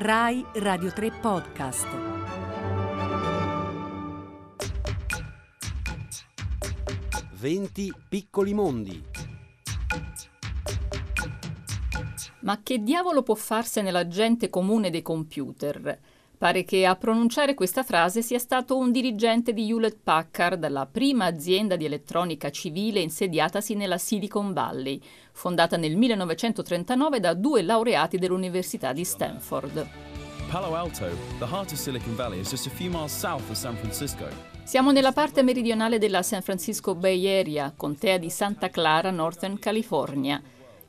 Rai Radio 3 Podcast. Venti piccoli mondi. Ma che diavolo può farsene la gente comune dei computer? Pare che a pronunciare questa frase sia stato un dirigente di Hewlett Packard, la prima azienda di elettronica civile insediatasi nella Silicon Valley, fondata nel 1939 da due laureati dell'Università di Stanford. Palo Alto, the heart of Silicon Valley, is just a few miles south of San Francisco. Siamo nella parte meridionale della San Francisco Bay Area, contea di Santa Clara, Northern California.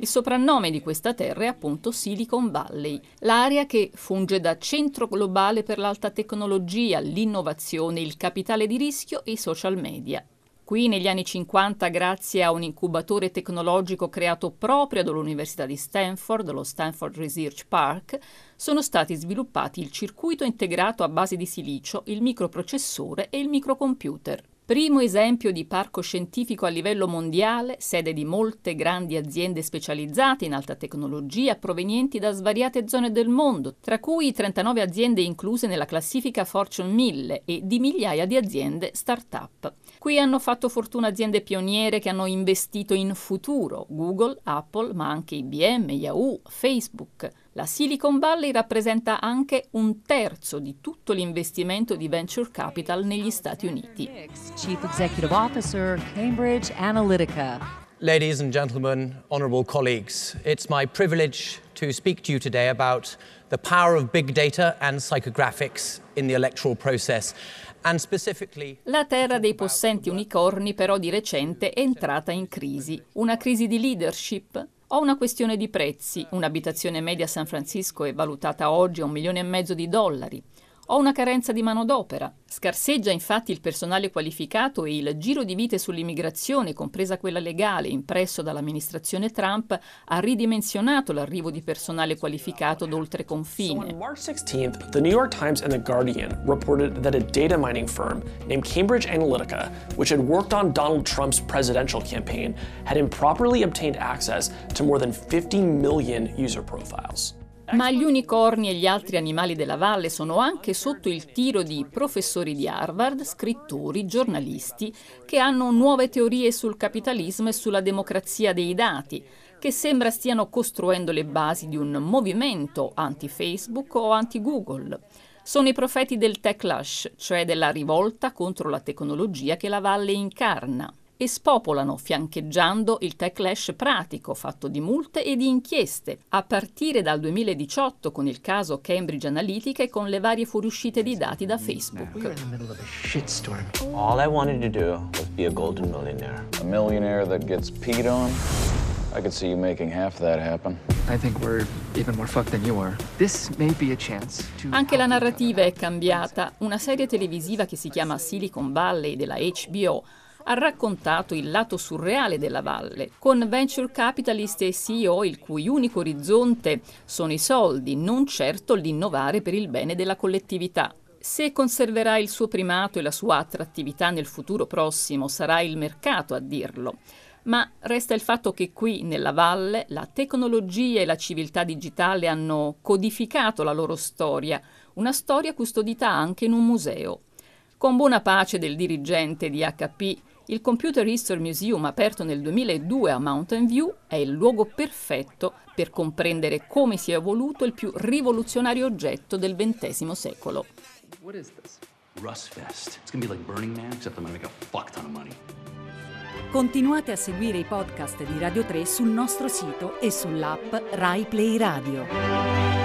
Il soprannome di questa terra è appunto Silicon Valley, l'area che funge da centro globale per l'alta tecnologia, l'innovazione, il capitale di rischio e i social media. Qui negli anni 50, grazie a un incubatore tecnologico creato proprio dall'Università di Stanford, lo Stanford Research Park, sono stati sviluppati il circuito integrato a base di silicio, il microprocessore e il microcomputer. Primo esempio di parco scientifico a livello mondiale, sede di molte grandi aziende specializzate in alta tecnologia provenienti da svariate zone del mondo, tra cui 39 aziende incluse nella classifica Fortune 1000 e di migliaia di aziende start-up. Qui hanno fatto fortuna aziende pioniere che hanno investito in futuro, Google, Apple, ma anche IBM, Yahoo, Facebook. La Silicon Valley rappresenta anche un terzo di tutto l'investimento di venture capital negli Stati Uniti. Chief Executive Officer, Cambridge Analytica. Ladies and gentlemen, honorable colleagues, it's my privilege to speak to you today about the power of big data and psychographics in the electoral process. La terra dei possenti unicorni però di recente è entrata in crisi, una crisi di leadership o una questione di prezzi. Un'abitazione media a San Francisco è valutata oggi a un milione e mezzo di dollari o una carenza di manodopera. Scarseggia infatti il personale qualificato e il giro di vite sull'immigrazione, compresa quella legale, impresso dall'amministrazione Trump, ha ridimensionato l'arrivo di personale qualificato d'oltre confine. So on March 16th, the New York Times and The Guardian reported that a data mining firm named Cambridge Analytica, which had worked on Donald Trump's presidential campaign, had improperly obtained access to more than 50 million user profiles. Ma gli unicorni e gli altri animali della valle sono anche sotto il tiro di professori di Harvard, scrittori, giornalisti che hanno nuove teorie sul capitalismo e sulla democrazia dei dati, che sembra stiano costruendo le basi di un movimento anti-Facebook o anti-Google. Sono i profeti del techlash, cioè della rivolta contro la tecnologia che la valle incarna e spopolano fiancheggiando il techlash pratico fatto di multe e di inchieste, a partire dal 2018 con il caso Cambridge Analytica e con le varie fuoriuscite di dati da Facebook. All I wanted to do was be a golden millionaire. A millionaire that gets peed on? I could see you making half that happen. I think we're even more fucked than you are. This may be a chance to Anche la narrativa è cambiata. Una serie televisiva che si chiama Silicon Valley della HBO ha raccontato il lato surreale della valle, con venture capitalist e CEO il cui unico orizzonte sono i soldi, non certo l'innovare per il bene della collettività. Se conserverà il suo primato e la sua attrattività nel futuro prossimo, sarà il mercato a dirlo. Ma resta il fatto che qui, nella valle, la tecnologia e la civiltà digitale hanno codificato la loro storia, una storia custodita anche in un museo. Con buona pace del dirigente di HP, il Computer History Museum, aperto nel 2002 a Mountain View, è il luogo perfetto per comprendere come si è evoluto il più rivoluzionario oggetto del XX secolo. What is this? Rustfest. It's gonna be like Burning Man, except I'm gonna make a fuck ton of money. Continuate a seguire i podcast di Radio 3 sul nostro sito e sull'app Rai Play Radio.